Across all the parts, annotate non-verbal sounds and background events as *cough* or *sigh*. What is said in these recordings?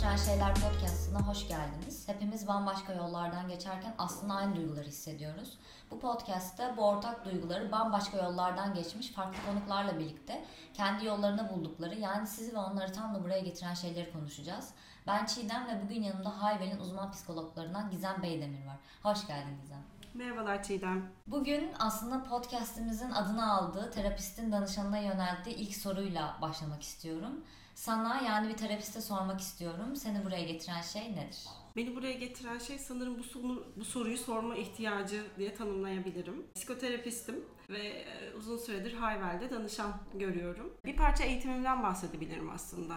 Getiren Şeyler Podcast'ına hoş geldiniz. Hepimiz bambaşka yollardan geçerken aslında aynı duyguları hissediyoruz. Bu podcast'te bu ortak duyguları bambaşka yollardan geçmiş farklı konuklarla birlikte kendi yollarını buldukları yani sizi ve onları tam da buraya getiren şeyleri konuşacağız. Ben Çiğdem ve bugün yanımda Hayvel'in uzman psikologlarından Gizem Beydemir var. Hoş geldin Gizem. Merhabalar Çiğdem. Bugün aslında podcast'imizin adını aldığı terapistin danışanına yönelttiği ilk soruyla başlamak istiyorum. Sana yani bir terapiste sormak istiyorum. Seni buraya getiren şey nedir? Beni buraya getiren şey sanırım bu, soru, bu soruyu sorma ihtiyacı diye tanımlayabilirim. Psikoterapistim ve e, uzun süredir Hayvel'de danışan görüyorum. Bir parça eğitimimden bahsedebilirim aslında.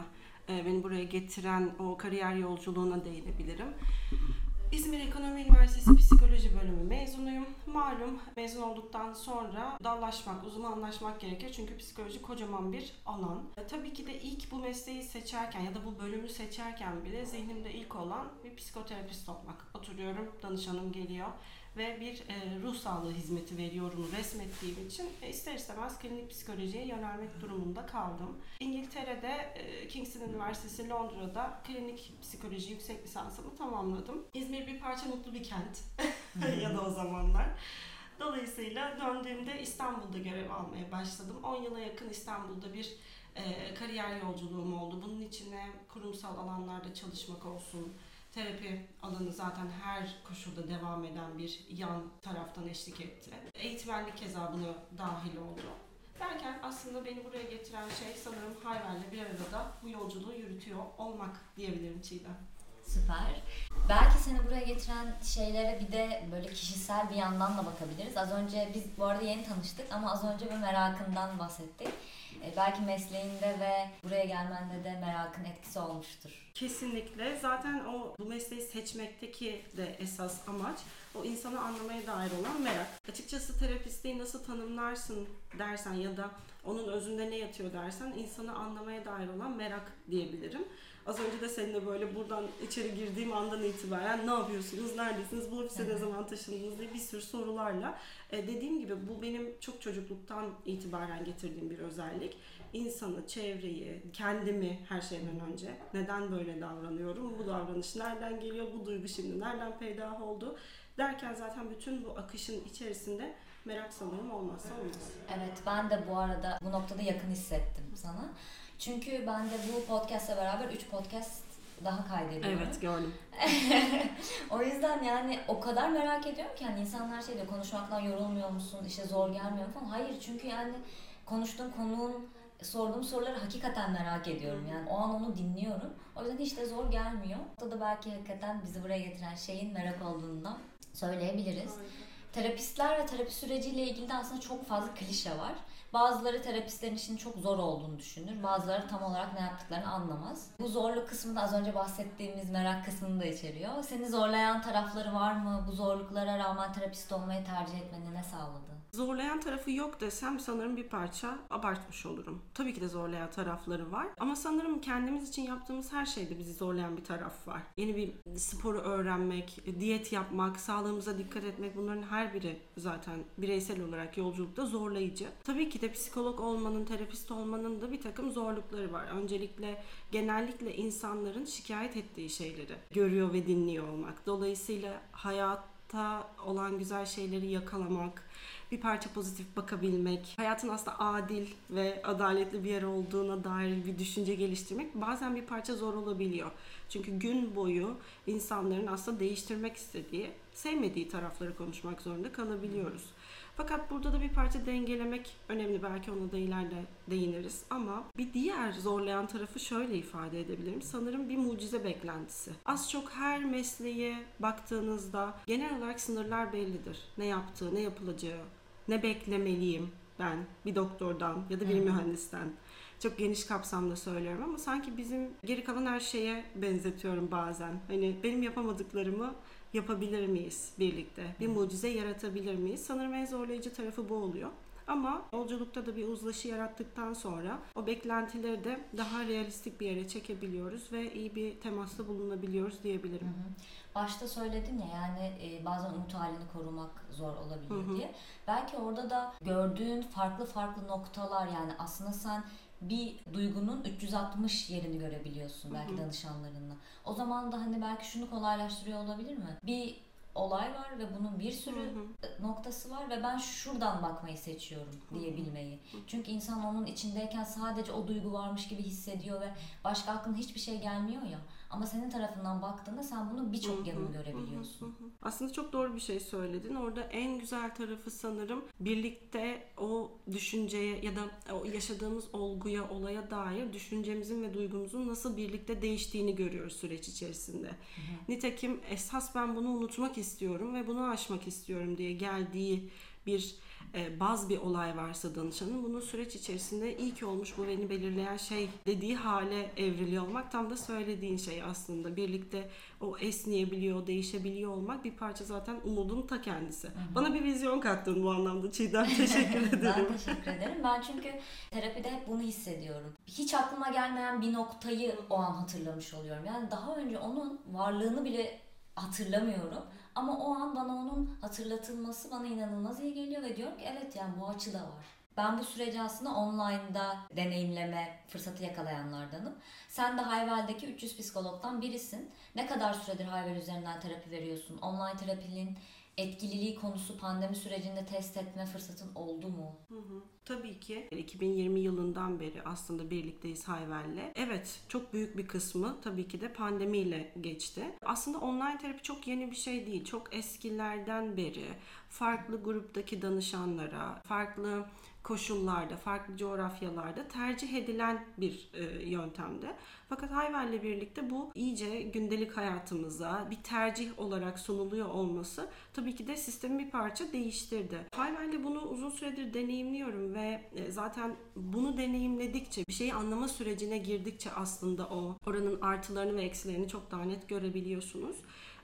E, beni buraya getiren o kariyer yolculuğuna değinebilirim. İzmir Ekonomi Üniversitesi Psikoloji Bölümü mezunuyum. Malum mezun olduktan sonra dallaşmak, uzmanlaşmak gerekir. Çünkü psikoloji kocaman bir alan. E, tabii ki de ilk bu mesleği seçerken ya da bu bölümü seçerken bile zihnimde ilk olan bir psikoterapist olmak. Oturuyorum, danışanım geliyor ve bir e, ruh sağlığı hizmeti veriyorum resmettiğim için e, ister istemez klinik psikolojiye yönelmek durumunda kaldım. İngiltere'de e, Kingston Üniversitesi Londra'da klinik psikoloji yüksek lisansımı tamamladım. İzmir bir parça mutlu bir kent *laughs* ya da o zamanlar. Dolayısıyla döndüğümde İstanbul'da görev almaya başladım. 10 yıla yakın İstanbul'da bir e, kariyer yolculuğum oldu. Bunun içine kurumsal alanlarda çalışmak olsun, terapi alanı zaten her koşulda devam eden bir yan taraftan eşlik etti. Eğitmenlik keza buna dahil oldu. Derken aslında beni buraya getiren şey sanırım Hayvel'le bir arada bu yolculuğu yürütüyor olmak diyebilirim Çiğdem. Süper. Belki seni buraya getiren şeylere bir de böyle kişisel bir yandan da bakabiliriz. Az önce biz bu arada yeni tanıştık ama az önce bir merakından bahsettik. E, belki mesleğinde ve buraya gelmende de merakın etkisi olmuştur. Kesinlikle. Zaten o bu mesleği seçmekteki de esas amaç o insanı anlamaya dair olan merak. Açıkçası terapistliği nasıl tanımlarsın dersen ya da onun özünde ne yatıyor dersen insanı anlamaya dair olan merak diyebilirim. Az önce de seninle böyle buradan içeri girdiğim andan itibaren ne yapıyorsunuz, neredesiniz, bu ofise ne zaman taşındınız diye bir sürü sorularla. E, dediğim gibi bu benim çok çocukluktan itibaren getirdiğim bir özellik. İnsanı, çevreyi, kendimi her şeyden önce neden böyle davranıyorum, bu davranış nereden geliyor, bu duygu şimdi nereden peydah oldu derken zaten bütün bu akışın içerisinde merak sanırım olmazsa olmaz. Evet ben de bu arada bu noktada yakın hissettim sana. Çünkü ben de bu podcast'la beraber 3 podcast daha kaydediyorum. Evet gördüm. *laughs* o yüzden yani o kadar merak ediyorum ki hani insanlar şey diyor konuşmaktan yorulmuyor musun işte zor gelmiyor falan. Hayır çünkü yani konuştuğum konuğun sorduğum soruları hakikaten merak ediyorum. Yani o an onu dinliyorum. O yüzden hiç de zor gelmiyor. O da belki hakikaten bizi buraya getiren şeyin merak olduğundan söyleyebiliriz. Terapistler ve terapi süreciyle ilgili de aslında çok fazla klişe var. Bazıları terapistlerin işinin çok zor olduğunu düşünür. Bazıları tam olarak ne yaptıklarını anlamaz. Bu zorluk kısmı da az önce bahsettiğimiz merak kısmını da içeriyor. Seni zorlayan tarafları var mı? Bu zorluklara rağmen terapist olmayı tercih etmeni ne sağladı? Zorlayan tarafı yok desem sanırım bir parça abartmış olurum. Tabii ki de zorlayan tarafları var. Ama sanırım kendimiz için yaptığımız her şeyde bizi zorlayan bir taraf var. Yeni bir sporu öğrenmek, diyet yapmak, sağlığımıza dikkat etmek bunların her biri zaten bireysel olarak yolculukta zorlayıcı. Tabii ki de psikolog olmanın, terapist olmanın da bir takım zorlukları var. Öncelikle genellikle insanların şikayet ettiği şeyleri görüyor ve dinliyor olmak. Dolayısıyla hayatta olan güzel şeyleri yakalamak, bir parça pozitif bakabilmek, hayatın aslında adil ve adaletli bir yer olduğuna dair bir düşünce geliştirmek bazen bir parça zor olabiliyor. Çünkü gün boyu insanların aslında değiştirmek istediği, sevmediği tarafları konuşmak zorunda kalabiliyoruz. Fakat burada da bir parça dengelemek önemli. Belki ona da ileride değiniriz. Ama bir diğer zorlayan tarafı şöyle ifade edebilirim. Sanırım bir mucize beklentisi. Az çok her mesleğe baktığınızda genel olarak sınırlar bellidir. Ne yaptığı, ne yapılacağı, ne beklemeliyim ben bir doktordan ya da bir mühendisten. Çok geniş kapsamda söylüyorum ama sanki bizim geri kalan her şeye benzetiyorum bazen. Hani benim yapamadıklarımı yapabilir miyiz birlikte? Bir mucize yaratabilir miyiz? Sanırım en zorlayıcı tarafı bu oluyor. Ama yolculukta da bir uzlaşı yarattıktan sonra o beklentileri de daha realistik bir yere çekebiliyoruz ve iyi bir temasta bulunabiliyoruz diyebilirim. Hı hı. Başta söyledin ya yani e, bazen umut halini korumak zor olabilir hı hı. diye. Belki orada da gördüğün farklı farklı noktalar yani aslında sen bir duygunun 360 yerini görebiliyorsun belki danışanlarınla. O zaman da hani belki şunu kolaylaştırıyor olabilir mi? Bir olay var ve bunun bir sürü noktası var ve ben şuradan bakmayı seçiyorum diyebilmeyi. Çünkü insan onun içindeyken sadece o duygu varmış gibi hissediyor ve başka aklına hiçbir şey gelmiyor ya. Ama senin tarafından baktığında sen bunun birçok yanını görebiliyorsun. Aslında çok doğru bir şey söyledin. Orada en güzel tarafı sanırım birlikte o düşünceye ya da o yaşadığımız olguya, olaya dair düşüncemizin ve duygumuzun nasıl birlikte değiştiğini görüyoruz süreç içerisinde. Nitekim esas ben bunu unutmak istiyorum ve bunu aşmak istiyorum diye geldiği bir e, baz bir olay varsa danışanın bunun süreç içerisinde iyi ki olmuş bu beni belirleyen şey dediği hale evriliyor olmak tam da söylediğin şey aslında. Birlikte o esneyebiliyor, değişebiliyor olmak bir parça zaten umudun ta kendisi. Bana bir vizyon kattın bu anlamda Çiğdem. *laughs* Teşekkür ederim. ben teşekkür ederim. Ben çünkü terapide hep bunu hissediyorum. Hiç aklıma gelmeyen bir noktayı o an hatırlamış oluyorum. Yani daha önce onun varlığını bile hatırlamıyorum. Ama o an bana onun hatırlatılması bana inanılmaz iyi geliyor ve diyorum ki evet yani bu açı da var. Ben bu süreci aslında online'da deneyimleme fırsatı yakalayanlardanım. Sen de Hayvel'deki 300 psikologdan birisin. Ne kadar süredir Hayvel üzerinden terapi veriyorsun? Online terapinin etkililiği konusu pandemi sürecinde test etme fırsatın oldu mu? Hı hı. Tabii ki 2020 yılından beri aslında birlikteyiz Hayvel'le. Evet çok büyük bir kısmı tabii ki de pandemiyle geçti. Aslında online terapi çok yeni bir şey değil. Çok eskilerden beri farklı gruptaki danışanlara, farklı koşullarda, farklı coğrafyalarda tercih edilen bir e, yöntemdi. Fakat Hayvel'le birlikte bu iyice gündelik hayatımıza bir tercih olarak sunuluyor olması tabii ki de sistemi bir parça değiştirdi. Hayvel'le bunu uzun süredir deneyimliyorum ve e, zaten bunu deneyimledikçe, bir şeyi anlama sürecine girdikçe aslında o oranın artılarını ve eksilerini çok daha net görebiliyorsunuz.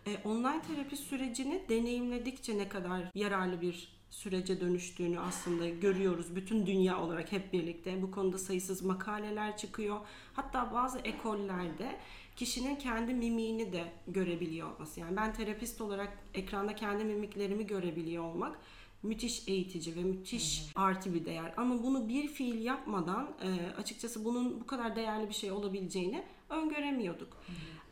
E, online terapi sürecini deneyimledikçe ne kadar yararlı bir sürece dönüştüğünü aslında görüyoruz bütün dünya olarak hep birlikte. Bu konuda sayısız makaleler çıkıyor. Hatta bazı ekollerde kişinin kendi mimiğini de görebiliyor olması. Yani ben terapist olarak ekranda kendi mimiklerimi görebiliyor olmak müthiş eğitici ve müthiş artı bir değer. Ama bunu bir fiil yapmadan e, açıkçası bunun bu kadar değerli bir şey olabileceğini öngöremiyorduk.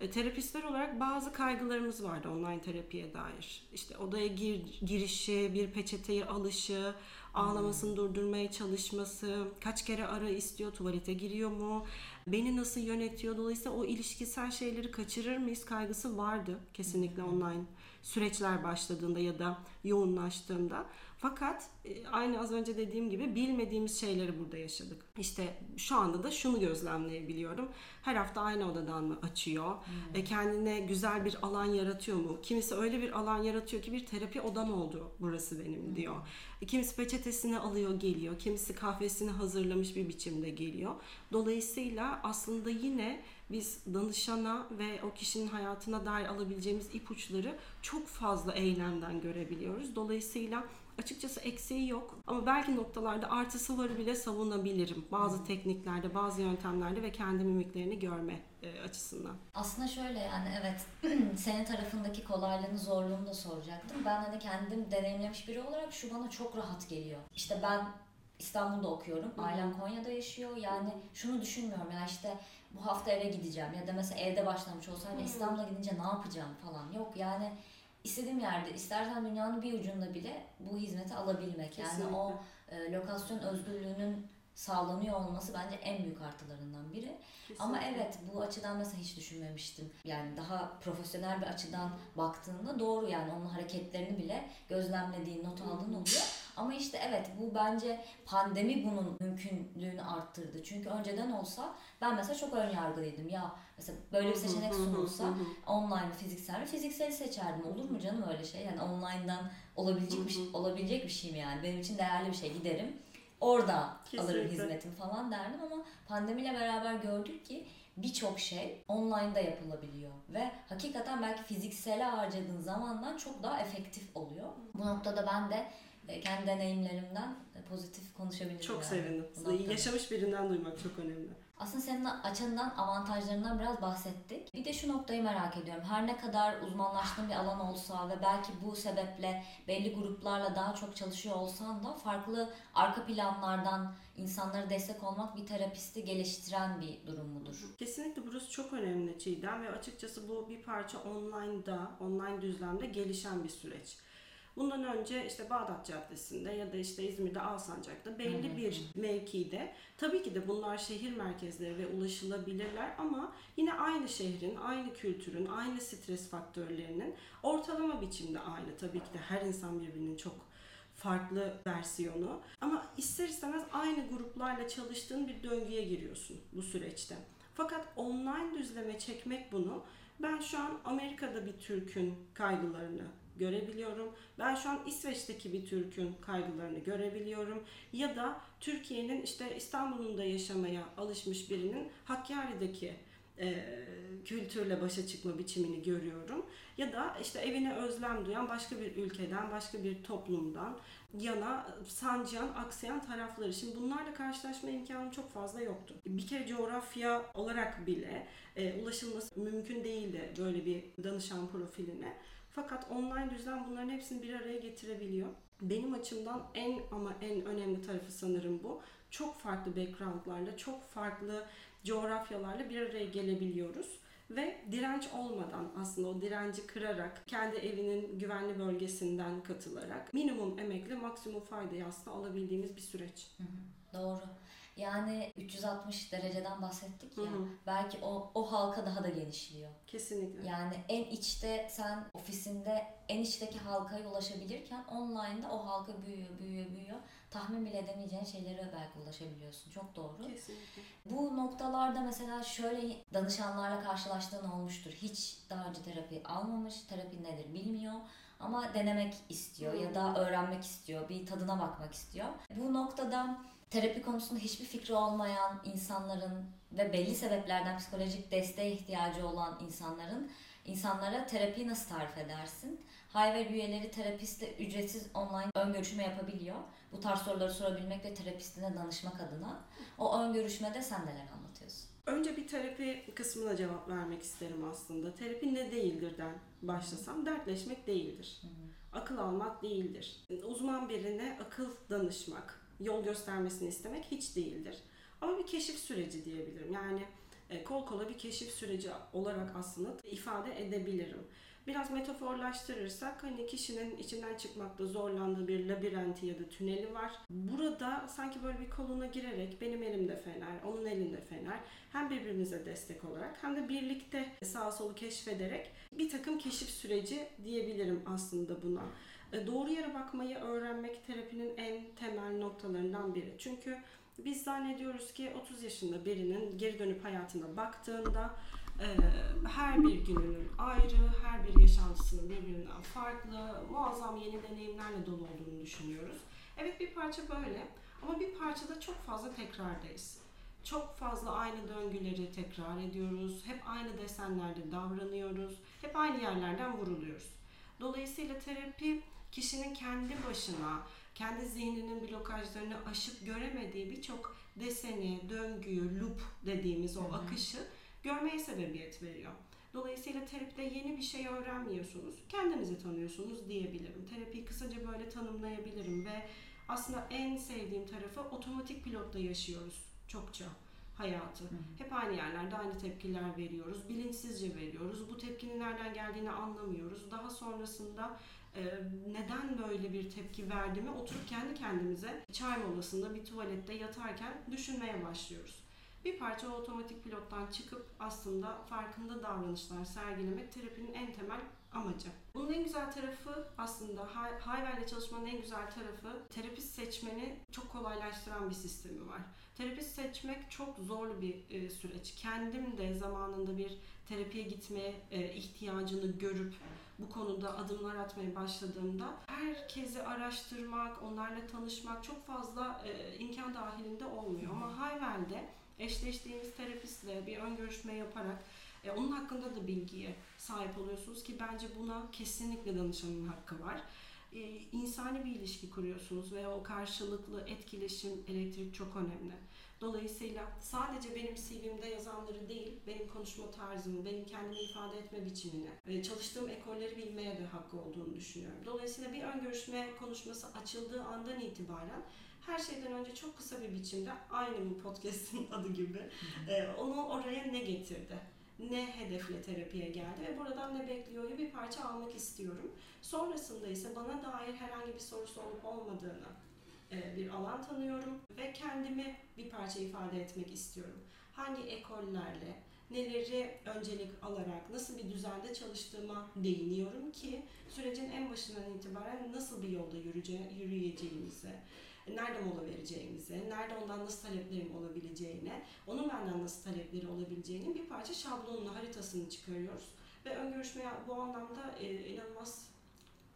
E, terapistler olarak bazı kaygılarımız vardı online terapiye dair. İşte odaya gir, girişi, bir peçeteyi alışı, ağlamasını durdurmaya çalışması, kaç kere ara istiyor, tuvalete giriyor mu, beni nasıl yönetiyor. Dolayısıyla o ilişkisel şeyleri kaçırır mıyız kaygısı vardı kesinlikle online süreçler başladığında ya da yoğunlaştığında. Fakat e, aynı az önce dediğim gibi bilmediğimiz şeyleri burada yaşadık. İşte şu anda da şunu gözlemleyebiliyorum. Her hafta aynı odadan mı açıyor? E, kendine güzel bir alan yaratıyor mu? Kimisi öyle bir alan yaratıyor ki bir terapi odam oldu burası benim diyor. E, kimisi peçetesini alıyor geliyor. Kimisi kahvesini hazırlamış bir biçimde geliyor. Dolayısıyla aslında yine biz danışana ve o kişinin hayatına dair alabileceğimiz ipuçları çok fazla eylemden görebiliyoruz. Dolayısıyla açıkçası eksiği yok ama belki noktalarda artısı var bile savunabilirim. Bazı tekniklerde, bazı yöntemlerde ve kendi mimiklerini görme e, açısından. Aslında şöyle yani evet *clears throat* senin tarafındaki kolaylığını zorluğunu da soracaktım. Ben hani kendim deneyimlemiş biri olarak şu bana çok rahat geliyor. İşte ben İstanbul'da okuyorum. Ailem Konya'da yaşıyor. Yani şunu düşünmüyorum ya işte bu hafta eve gideceğim ya da mesela evde başlamış olsaydım İstanbul'a gidince ne yapacağım falan. Yok yani istediğim yerde istersen dünyanın bir ucunda bile bu hizmeti alabilmek. Yani Kesinlikle. o e, lokasyon özgürlüğünün sağlanıyor olması bence en büyük artılarından biri. Ama evet bu açıdan mesela hiç düşünmemiştim. Yani daha profesyonel bir açıdan baktığında doğru yani onun hareketlerini bile gözlemlediğin, not aldığın oluyor. Ama işte evet bu bence pandemi bunun mümkünlüğünü arttırdı. Çünkü önceden olsa ben mesela çok ön yargılıydım. Ya mesela böyle bir seçenek sunulsa online fiziksel mi fizikseli seçerdim. Olur mu canım öyle şey? Yani online'dan olabilecek bir şey, olabilecek bir şey mi yani? Benim için değerli bir şey giderim. Orada alırım Kesinlikle. hizmetimi falan derdim ama pandemiyle beraber gördük ki birçok şey online'da yapılabiliyor ve hakikaten belki fiziksele harcadığın zamandan çok daha efektif oluyor. Bu noktada ben de e, kendi deneyimlerimden e, pozitif konuşabilirim. Çok yani sevindim. Yaşamış birinden duymak çok önemli. Aslında senin açından avantajlarından biraz bahsettik. Bir de şu noktayı merak ediyorum. Her ne kadar uzmanlaştığın bir alan olsa ve belki bu sebeple belli gruplarla daha çok çalışıyor olsan da farklı arka planlardan insanlara destek olmak bir terapisti geliştiren bir durum mudur? Kesinlikle burası çok önemli Çiğdem ve açıkçası bu bir parça online'da, online düzlemde gelişen bir süreç. Bundan önce işte Bağdat Caddesi'nde ya da işte İzmir'de Alsancak'ta belli bir mevkide tabii ki de bunlar şehir merkezleri ve ulaşılabilirler ama yine aynı şehrin, aynı kültürün, aynı stres faktörlerinin ortalama biçimde aynı. Tabii ki de her insan birbirinin çok farklı versiyonu ama ister istemez aynı gruplarla çalıştığın bir döngüye giriyorsun bu süreçte. Fakat online düzleme çekmek bunu ben şu an Amerika'da bir Türk'ün kaygılarını görebiliyorum. Ben şu an İsveç'teki bir Türk'ün kaygılarını görebiliyorum. Ya da Türkiye'nin işte İstanbul'un da yaşamaya alışmış birinin Hakkari'deki e, kültürle başa çıkma biçimini görüyorum. Ya da işte evine özlem duyan başka bir ülkeden, başka bir toplumdan yana sancıyan, aksayan tarafları. Şimdi bunlarla karşılaşma imkanım çok fazla yoktu. Bir kere coğrafya olarak bile e, ulaşılması mümkün değildi böyle bir danışan profiline. Fakat online düzlem bunların hepsini bir araya getirebiliyor. Benim açımdan en ama en önemli tarafı sanırım bu. Çok farklı backgroundlarla, çok farklı coğrafyalarla bir araya gelebiliyoruz ve direnç olmadan aslında o direnci kırarak kendi evinin güvenli bölgesinden katılarak minimum emekle maksimum faydayı aslında alabildiğimiz bir süreç. Hı hı, Doğru. Yani 360 dereceden bahsettik ya. Hı hı. Belki o o halka daha da genişliyor. Kesinlikle. Yani en içte sen ofisinde en içteki halkaya ulaşabilirken online'da o halka büyüyor, büyüyor, büyüyor. Tahmin bile edemeyeceğin şeylere belki ulaşabiliyorsun. Çok doğru. Kesinlikle. Bu noktalarda mesela şöyle danışanlarla karşılaştığın olmuştur. Hiç daha önce terapi almamış, terapi nedir bilmiyor ama denemek istiyor ya da öğrenmek istiyor, bir tadına bakmak istiyor. Bu noktada terapi konusunda hiçbir fikri olmayan insanların ve belli sebeplerden psikolojik desteğe ihtiyacı olan insanların insanlara terapiyi nasıl tarif edersin? Hayver üyeleri terapistle ücretsiz online ön görüşme yapabiliyor. Bu tarz soruları sorabilmek ve terapistine danışmak adına. O ön görüşmede sen neler anlatıyorsun? Önce bir terapi kısmına cevap vermek isterim aslında. Terapi ne değildirden başlasam dertleşmek değildir. Akıl almak değildir. Uzman birine akıl danışmak, yol göstermesini istemek hiç değildir. Ama bir keşif süreci diyebilirim. Yani e, kol kola bir keşif süreci olarak aslında ifade edebilirim. Biraz metaforlaştırırsak hani kişinin içinden çıkmakta zorlandığı bir labirenti ya da tüneli var. Burada sanki böyle bir koluna girerek benim elimde fener, onun elinde fener hem birbirimize destek olarak hem de birlikte sağa solu keşfederek bir takım keşif süreci diyebilirim aslında buna. Doğru yere bakmayı öğrenmek terapinin en temel noktalarından biri. Çünkü biz zannediyoruz ki 30 yaşında birinin geri dönüp hayatına baktığında her bir gününün ayrı, her bir yaşantısının birbirinden farklı, muazzam yeni deneyimlerle dolu olduğunu düşünüyoruz. Evet bir parça böyle ama bir parçada çok fazla tekrardayız. Çok fazla aynı döngüleri tekrar ediyoruz. Hep aynı desenlerde davranıyoruz. Hep aynı yerlerden vuruluyoruz. Dolayısıyla terapi kişinin kendi başına, kendi zihninin blokajlarını aşıp göremediği birçok deseni, döngüyü, loop dediğimiz o akışı görmeye sebebiyet veriyor. Dolayısıyla terapide yeni bir şey öğrenmiyorsunuz. Kendinizi tanıyorsunuz diyebilirim. Terapiyi kısaca böyle tanımlayabilirim ve aslında en sevdiğim tarafı otomatik pilotta yaşıyoruz çokça hayatı. Hep aynı yerlerde aynı tepkiler veriyoruz. Bilinçsizce veriyoruz. Bu tepkinin nereden geldiğini anlamıyoruz. Daha sonrasında neden böyle bir tepki verdiğimi oturup kendi kendimize çay molasında bir tuvalette yatarken düşünmeye başlıyoruz. Bir parça otomatik pilottan çıkıp aslında farkında davranışlar sergilemek terapinin en temel amacı. Bunun en güzel tarafı aslında Hay- Hayver'le çalışmanın en güzel tarafı terapist seçmeni çok kolaylaştıran bir sistemi var. Terapist seçmek çok zorlu bir e, süreç. Kendim de zamanında bir terapiye gitmeye e, ihtiyacını görüp bu konuda adımlar atmaya başladığımda herkesi araştırmak, onlarla tanışmak çok fazla e, imkan dahilinde olmuyor. Ama Hayvel'de eşleştiğiniz terapistle bir ön görüşme yaparak e, onun hakkında da bilgiye sahip oluyorsunuz ki bence buna kesinlikle danışanın hakkı var. e, insani bir ilişki kuruyorsunuz ve o karşılıklı etkileşim, elektrik çok önemli. Dolayısıyla sadece benim CV'mde yazanları değil, benim konuşma tarzımı, benim kendimi ifade etme biçimini, ve çalıştığım ekolleri bilmeye de hakkı olduğunu düşünüyorum. Dolayısıyla bir ön görüşme konuşması açıldığı andan itibaren her şeyden önce çok kısa bir biçimde aynı bu podcast'in *laughs* adı gibi e, onu oraya ne getirdi? Ne hedefle terapiye geldi ve buradan ne bekliyor bir parça almak istiyorum. Sonrasında ise bana dair herhangi bir sorusu olup olmadığını e, bir alan tanıyorum ve kendimi bir parça ifade etmek istiyorum. Hangi ekollerle, neleri öncelik alarak nasıl bir düzende çalıştığıma değiniyorum ki sürecin en başından itibaren nasıl bir yolda yürüyece, yürüyeceğimizi, nerede mola vereceğimizi, nerede ondan nasıl taleplerim olabileceğine, onun benden nasıl talepleri olabileceğinin bir parça şablonunu, haritasını çıkarıyoruz. Ve ön görüşmeyi bu anlamda e, inanılmaz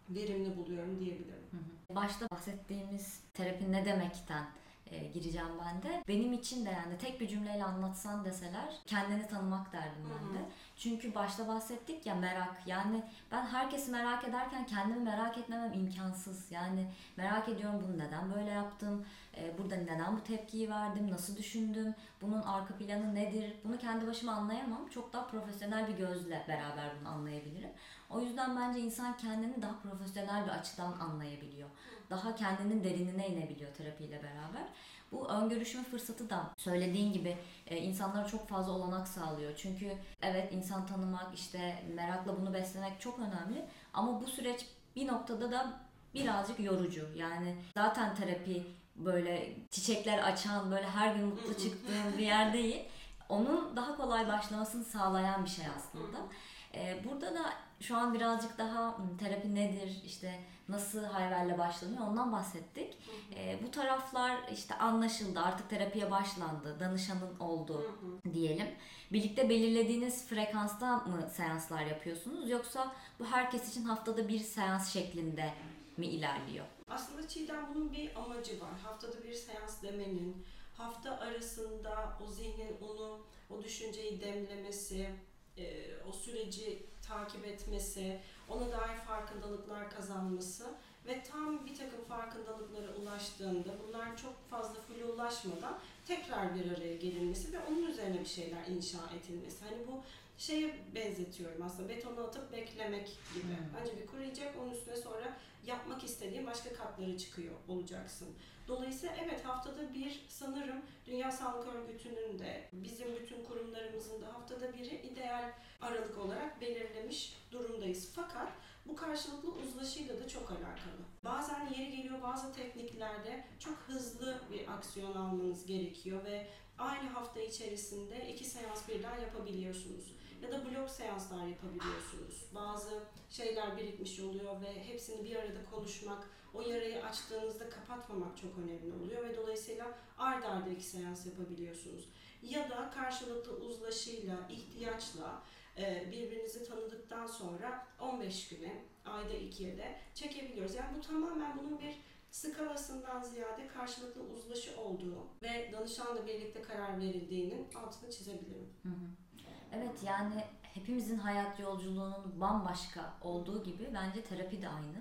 verimli buluyorum diyebilirim. Başta bahsettiğimiz terapi ne demekten e, gireceğim ben de. Benim için de yani tek bir cümleyle anlatsan deseler kendini tanımak derdim ben de. Çünkü başta bahsettik ya merak. Yani ben herkesi merak ederken kendimi merak etmemem imkansız. Yani merak ediyorum bunu neden böyle yaptım, e, burada neden bu tepkiyi verdim, nasıl düşündüm, bunun arka planı nedir? Bunu kendi başıma anlayamam. Çok daha profesyonel bir gözle beraber bunu anlayabilirim. O yüzden bence insan kendini daha profesyonel bir açıdan anlayabiliyor. Daha kendinin derinine inebiliyor terapiyle beraber. Bu ön görüşme fırsatı da söylediğin gibi e, insanlara çok fazla olanak sağlıyor. Çünkü evet insan tanımak, işte merakla bunu beslemek çok önemli. Ama bu süreç bir noktada da birazcık yorucu. Yani zaten terapi böyle çiçekler açan, böyle her gün mutlu *laughs* çıktığın bir yer değil. Onun daha kolay başlamasını sağlayan bir şey aslında. Ee, burada da şu an birazcık daha "Hmm, terapi nedir, işte nasıl hayverle başlanıyor ondan bahsettik. Ee, bu taraflar işte anlaşıldı, artık terapiye başlandı, danışanın oldu diyelim. Birlikte belirlediğiniz frekansta mı seanslar yapıyorsunuz yoksa bu herkes için haftada bir seans şeklinde mi ilerliyor? Aslında Çiğdem bunun bir amacı var. Haftada bir seans demenin, hafta arasında o zihnin onu, o düşünceyi demlemesi, e, o süreci takip etmesi, ona dair farkındalıklar kazanması ve tam bir takım farkındalıklara ulaştığında bunlar çok fazla fulle ulaşmadan tekrar bir araya gelinmesi ve onun üzerine bir şeyler inşa edilmesi. Hani bu şeye benzetiyorum aslında betonu atıp beklemek gibi. Hmm. Önce bir kuruyacak onun üstüne sonra yapmak istediğin başka katları çıkıyor olacaksın. Dolayısıyla evet haftada bir sanırım Dünya Sağlık Örgütü'nün de bizim bütün kurumlarımızın da haftada biri ideal aralık olarak belirlemiş durumdayız. Fakat bu karşılıklı uzlaşıyla da çok alakalı. Bazen yeri geliyor bazı tekniklerde çok hızlı bir aksiyon almanız gerekiyor ve aynı hafta içerisinde iki seans birden yapabiliyorsunuz. Ya da blok seanslar yapabiliyorsunuz. Bazı şeyler birikmiş oluyor ve hepsini bir arada konuşmak, o yarayı açtığınızda kapatmamak çok önemli oluyor ve dolayısıyla ard arda iki seans yapabiliyorsunuz. Ya da karşılıklı uzlaşıyla, ihtiyaçla e, birbirinizi tanıdıktan sonra 15 güne, ayda ikiye de çekebiliyoruz. Yani bu tamamen bunun bir skalasından ziyade karşılıklı uzlaşı olduğu ve danışanla birlikte karar verildiğinin altını çizebilirim. Hı hı. Evet yani hepimizin hayat yolculuğunun bambaşka olduğu gibi bence terapi de aynı.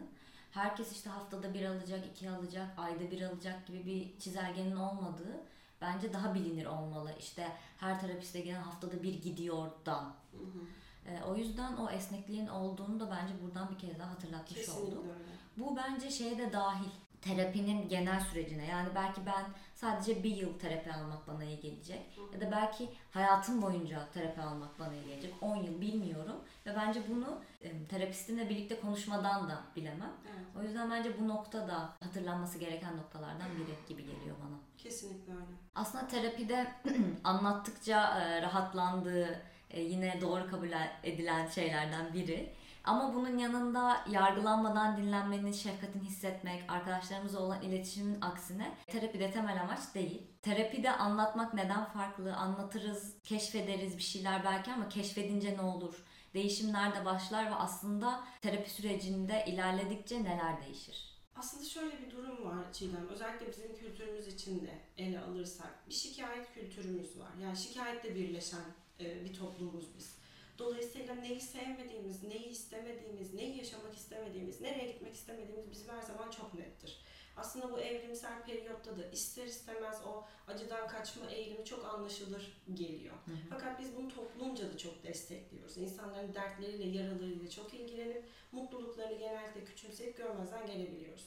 Herkes işte haftada bir alacak, iki alacak, ayda bir alacak gibi bir çizelgenin olmadığı bence daha bilinir olmalı. İşte her terapiste gelen haftada bir gidiyordan. Hı hı. Ee, o yüzden o esnekliğin olduğunu da bence buradan bir kez daha hatırlatmış Kesinlikle olduk. öyle. Bu bence şeye de dahil. Terapinin genel sürecine. Yani belki ben sadece bir yıl terapi almak bana iyi gelecek. Ya da belki hayatım boyunca terapi almak bana iyi gelecek. 10 yıl bilmiyorum. Ve bence bunu e, terapistimle birlikte konuşmadan da bilemem. Evet, O yüzden bence bu nokta da hatırlanması gereken noktalardan biri gibi geliyor bana. kesinlikle öyle. Aslında terapide *clears throat* anlattıkça rahatlandığı, yine doğru kabul edilen şeylerden biri. Ama bunun yanında yargılanmadan dinlenmenin, şefkatini hissetmek, arkadaşlarımızla olan iletişimin aksine terapide temel amaç değil. Terapide anlatmak neden farklı? Anlatırız, keşfederiz bir şeyler belki ama keşfedince ne olur? Değişim nerede başlar ve aslında terapi sürecinde ilerledikçe neler değişir? Aslında şöyle bir durum var Çiğdem. Özellikle bizim kültürümüz içinde ele alırsak bir şikayet kültürümüz var. Yani şikayetle birleşen e, bir toplumuz biz. Dolayısıyla neyi sevmediğimiz, neyi istemediğimiz, neyi yaşamak istemediğimiz, nereye gitmek istemediğimiz bizim her zaman çok nettir. Aslında bu evrimsel periyotta da ister istemez o acıdan kaçma eğilimi çok anlaşılır geliyor. Hı hı. Fakat biz bunu toplumca da çok destekliyoruz. İnsanların dertleriyle, yaralarıyla çok ilgilenip mutluluklarını genellikle küçümseyip görmezden gelebiliyoruz.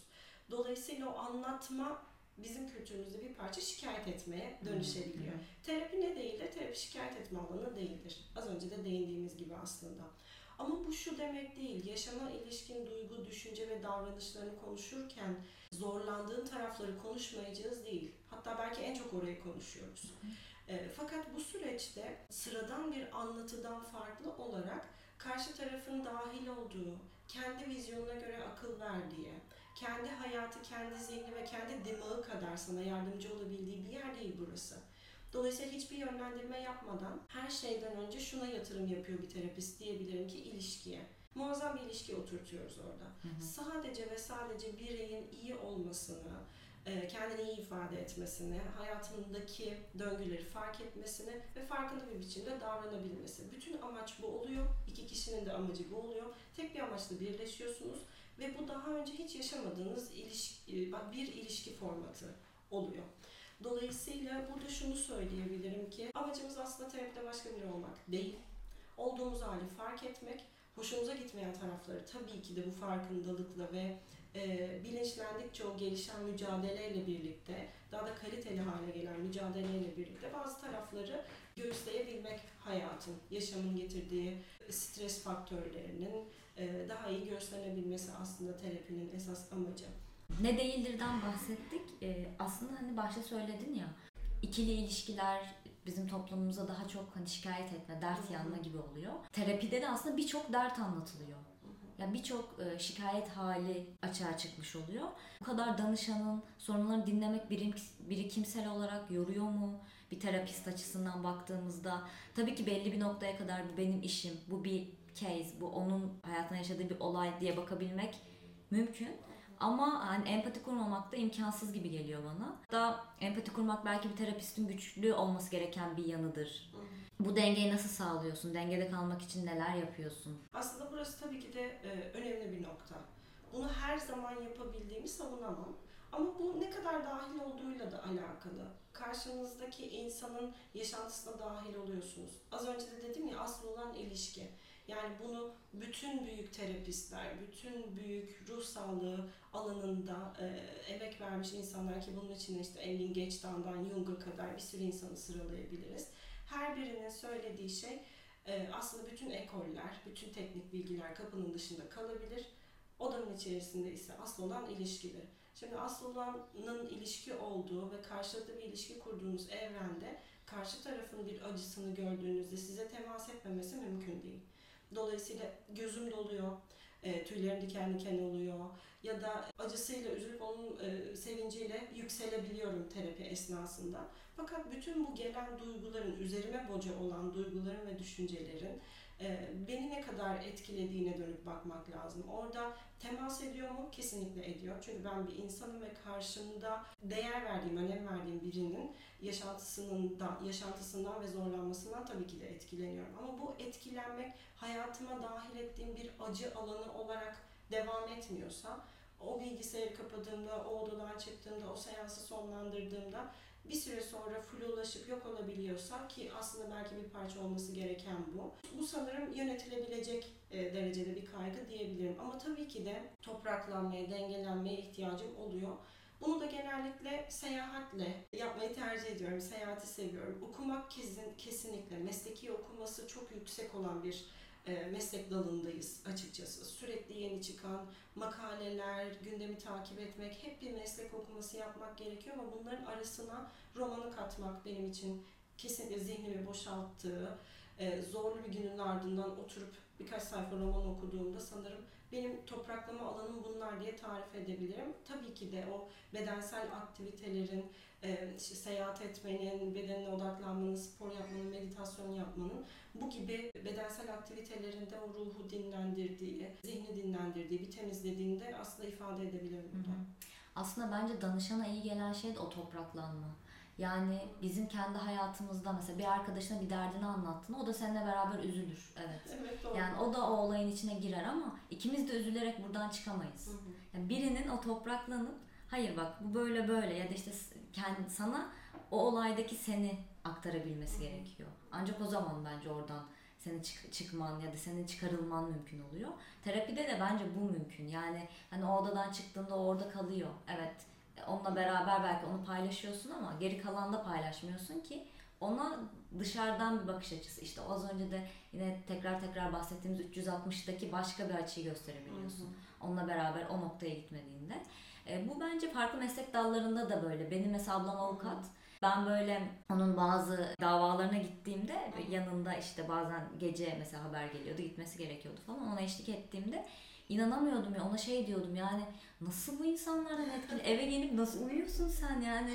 Dolayısıyla o anlatma bizim kültürümüzde bir parça şikayet etmeye dönüşebiliyor. Terapi ne değildir? Terapi şikayet etme alanı değildir. Az önce de değindiğimiz gibi aslında. Ama bu şu demek değil. Yaşama ilişkin duygu, düşünce ve davranışlarını konuşurken zorlandığın tarafları konuşmayacağız değil. Hatta belki en çok orayı konuşuyoruz. E, fakat bu süreçte sıradan bir anlatıdan farklı olarak karşı tarafın dahil olduğu, kendi vizyonuna göre akıl verdiği, kendi hayatı, kendi zihni ve kendi dimağı kadar sana yardımcı olabildiği bir yer değil burası. Dolayısıyla hiçbir yönlendirme yapmadan her şeyden önce şuna yatırım yapıyor bir terapist diyebilirim ki ilişkiye. Muazzam bir ilişki oturtuyoruz orada. Hı hı. Sadece ve sadece bireyin iyi olmasını, e, kendini iyi ifade etmesini, hayatındaki döngüleri fark etmesini ve farkında bir biçimde davranabilmesi. Bütün amaç bu oluyor. İki kişinin de amacı bu oluyor. Tek bir amaçla birleşiyorsunuz ve bu daha önce hiç yaşamadığınız ilişki, bir ilişki formatı oluyor. Dolayısıyla burada şunu söyleyebilirim ki amacımız aslında terapide başka biri olmak değil. Olduğumuz hali fark etmek, hoşumuza gitmeyen tarafları tabii ki de bu farkındalıkla ve e, bilinçlendikçe o gelişen mücadeleyle birlikte, daha da kaliteli hale gelen mücadeleyle birlikte bazı tarafları göğüsleyebilmek hayatın, yaşamın getirdiği stres faktörlerinin e, daha iyi göğüslenebilmesi aslında terapinin esas amacı. Ne değildirden bahsettik. Ee, aslında hani başta söyledin ya ikili ilişkiler bizim toplumumuzda daha çok hani şikayet etme, dert yanma gibi oluyor. Terapide de aslında birçok dert anlatılıyor. Ya birçok e, şikayet hali açığa çıkmış oluyor. Bu kadar danışanın sorunlarını dinlemek birikimsel olarak yoruyor mu? Bir terapist açısından baktığımızda tabii ki belli bir noktaya kadar bu benim işim, bu bir case, bu onun hayatında yaşadığı bir olay diye bakabilmek mümkün. Ama hani empati kurmamak da imkansız gibi geliyor bana. Da empati kurmak belki bir terapistin güçlü olması gereken bir yanıdır. Bu dengeyi nasıl sağlıyorsun? Dengede kalmak için neler yapıyorsun? Aslında burası tabii ki de e, önemli bir nokta. Bunu her zaman yapabildiğimi savunamam. Ama bu ne kadar dahil olduğuyla da alakalı. Karşınızdaki insanın yaşantısına dahil oluyorsunuz. Az önce de dedim ya asıl olan ilişki. Yani bunu bütün büyük terapistler, bütün büyük ruh sağlığı alanında e, emek vermiş insanlar ki bunun için işte Engin Geçtan'dan Jung'a kadar bir sürü insanı sıralayabiliriz. Her birinin söylediği şey e, aslında bütün ekoller, bütün teknik bilgiler kapının dışında kalabilir. Odanın içerisinde ise asıl olan ilişkidir. Şimdi asıl olanın ilişki olduğu ve karşılıklı bir ilişki kurduğunuz evrende karşı tarafın bir acısını gördüğünüzde size temas etmemesi mümkün değil. Dolayısıyla gözüm doluyor, e, tüylerim diken diken oluyor ya da acısıyla üzülüp onun e, sevinciyle yükselebiliyorum terapi esnasında. Fakat bütün bu gelen duyguların, üzerime boca olan duyguların ve düşüncelerin beni ne kadar etkilediğine dönüp bakmak lazım. Orada temas ediyor mu? Kesinlikle ediyor. Çünkü ben bir insanım ve karşımda değer verdiğim, önem verdiğim birinin yaşantısının da, yaşantısından ve zorlanmasından tabii ki de etkileniyorum. Ama bu etkilenmek hayatıma dahil ettiğim bir acı alanı olarak devam etmiyorsa o bilgisayarı kapadığımda, o odadan çıktığımda, o seansı sonlandırdığımda bir süre sonra flulaşıp yok olabiliyorsa ki aslında belki bir parça olması gereken bu. Bu sanırım yönetilebilecek e, derecede bir kaygı diyebilirim. Ama tabii ki de topraklanmaya, dengelenmeye ihtiyacım oluyor. Bunu da genellikle seyahatle yapmayı tercih ediyorum. Seyahati seviyorum. Okumak kesin, kesinlikle mesleki okuması çok yüksek olan bir meslek dalındayız açıkçası. Sürekli yeni çıkan makaleler, gündemi takip etmek, hep bir meslek okuması yapmak gerekiyor ama bunların arasına romanı katmak benim için kesinlikle zihnimi boşalttığı, e, zorlu bir günün ardından oturup birkaç sayfa roman okuduğumda sanırım benim topraklama alanım bunlar diye tarif edebilirim. Tabii ki de o bedensel aktivitelerin, e, işte seyahat etmenin, bedenine odaklanmanın, spor yapmanın, meditasyon yapmanın bu gibi bedensel aktivitelerinde o ruhu dinlendirdiği, zihni dinlendirdiği, bir temizlediğinde aslında ifade edebilirim burada. Aslında bence danışana iyi gelen şey de o topraklanma. Yani bizim kendi hayatımızda mesela bir arkadaşına bir derdini anlattığında o da seninle beraber üzülür. Evet. Evet doğru. Yani o da o olayın içine girer ama ikimiz de üzülerek buradan çıkamayız. Hı hı. Yani birinin o topraklanıp hayır bak bu böyle böyle ya da işte kendi sana o olaydaki seni aktarabilmesi gerekiyor. Ancak o zaman bence oradan senin çık- çıkman ya da senin çıkarılman mümkün oluyor. Terapide de bence bu mümkün. Yani hani o odadan çıktığında orada kalıyor. Evet onunla beraber belki onu paylaşıyorsun ama geri kalan da paylaşmıyorsun ki ona dışarıdan bir bakış açısı işte az önce de yine tekrar tekrar bahsettiğimiz 360'daki başka bir açıyı gösterebiliyorsun. Onunla beraber o noktaya gitmediğinde. E, bu bence farklı meslek dallarında da böyle. Benim mesela ablam avukat. Ben böyle onun bazı davalarına gittiğimde yanında işte bazen gece mesela haber geliyordu gitmesi gerekiyordu falan ona eşlik ettiğimde inanamıyordum ya ona şey diyordum yani nasıl bu insanlardan etkili eve gelip nasıl uyuyorsun sen yani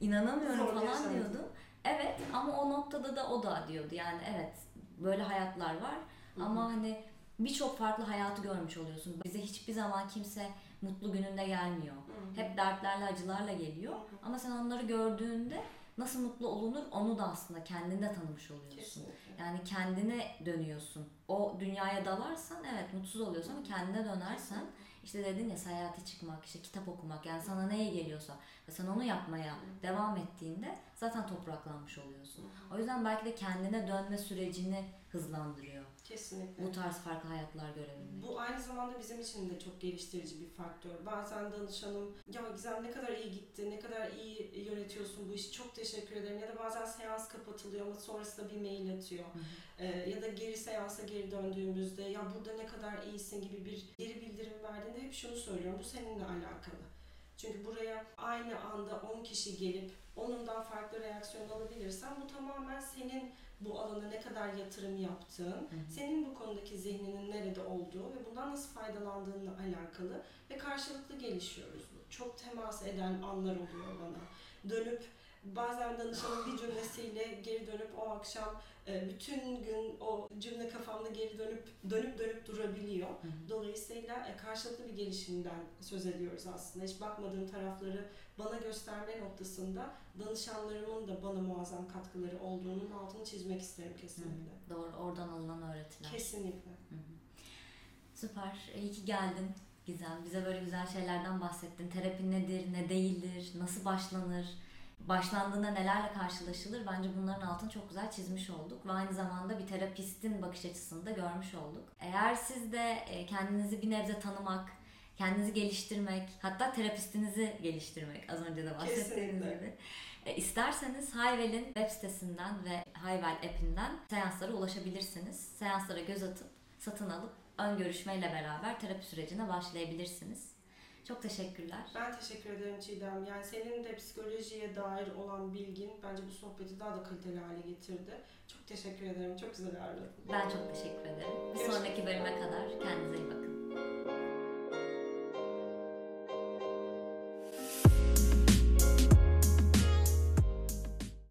inanamıyorum Zor falan diyordum. Evet ama o noktada da o da diyordu yani evet böyle hayatlar var ama hani birçok farklı hayatı görmüş oluyorsun. Bize hiçbir zaman kimse mutlu gününde gelmiyor. Hep dertlerle, acılarla geliyor. Ama sen onları gördüğünde nasıl mutlu olunur onu da aslında kendinde tanımış oluyorsun. Kesinlikle. Yani kendine dönüyorsun. O dünyaya dalarsan evet mutsuz oluyorsun ama kendine dönersen işte dedin ya seyahate çıkmak, işte kitap okumak yani sana neye geliyorsa ve sen onu yapmaya devam ettiğinde zaten topraklanmış oluyorsun. O yüzden belki de kendine dönme sürecini hızlandırıyor. Kesinlikle. Bu tarz farklı hayatlar görebilmek. Bu aynı zamanda bizim için de çok geliştirici bir faktör. Bazen danışanım ya Gizem ne kadar iyi gitti, ne kadar iyi yönetiyorsun bu işi çok teşekkür ederim. Ya da bazen seans kapatılıyor ama sonrasında bir mail atıyor. Ee, ya da geri seansa geri döndüğümüzde ya burada ne kadar iyisin gibi bir geri bildirim verdiğinde hep şunu söylüyorum. Bu seninle alakalı. Çünkü buraya aynı anda 10 kişi gelip onundan farklı reaksiyon alabilirsen bu tamamen senin bu alana ne kadar yatırım yaptığın, senin bu konudaki zihninin nerede olduğu ve bundan nasıl faydalandığınla alakalı ve karşılıklı gelişiyoruz. Çok temas eden anlar oluyor bana. Dönüp bazen danışanın bir cümlesiyle geri dönüp o akşam bütün gün o cümle kafamda geri dönüp dönüp dönüp durabiliyor. Dolayısıyla e, karşılıklı bir gelişimden söz ediyoruz aslında. Hiç bakmadığım tarafları bana gösterme noktasında danışanlarımın da bana muazzam katkıları olduğunun altını çizmek isterim kesinlikle. Doğru oradan alınan öğretiler. Kesinlikle. Süper. İyi ki geldin Gizem. Bize böyle güzel şeylerden bahsettin. Terapi nedir, ne değildir, nasıl başlanır, başlandığında nelerle karşılaşılır. Bence bunların altını çok güzel çizmiş olduk. Ve aynı zamanda bir terapistin bakış açısını da görmüş olduk. Eğer siz de e, kendinizi bir nebze tanımak, kendinizi geliştirmek, hatta terapistinizi geliştirmek az önce de bahsettiğiniz gibi. E, isterseniz Hayvel'in web sitesinden ve Hayvel app'inden seanslara ulaşabilirsiniz. Seanslara göz atıp satın alıp ön görüşmeyle beraber terapi sürecine başlayabilirsiniz. Çok teşekkürler. Ben teşekkür ederim Çiğdem. Yani senin de psikolojiye dair olan bilgin bence bu sohbeti daha da kaliteli hale getirdi. Çok teşekkür ederim. Çok güzel ağırladın. Ben çok teşekkür ederim. Bir Görüşmek sonraki bölüme kadar kendinize iyi bakın.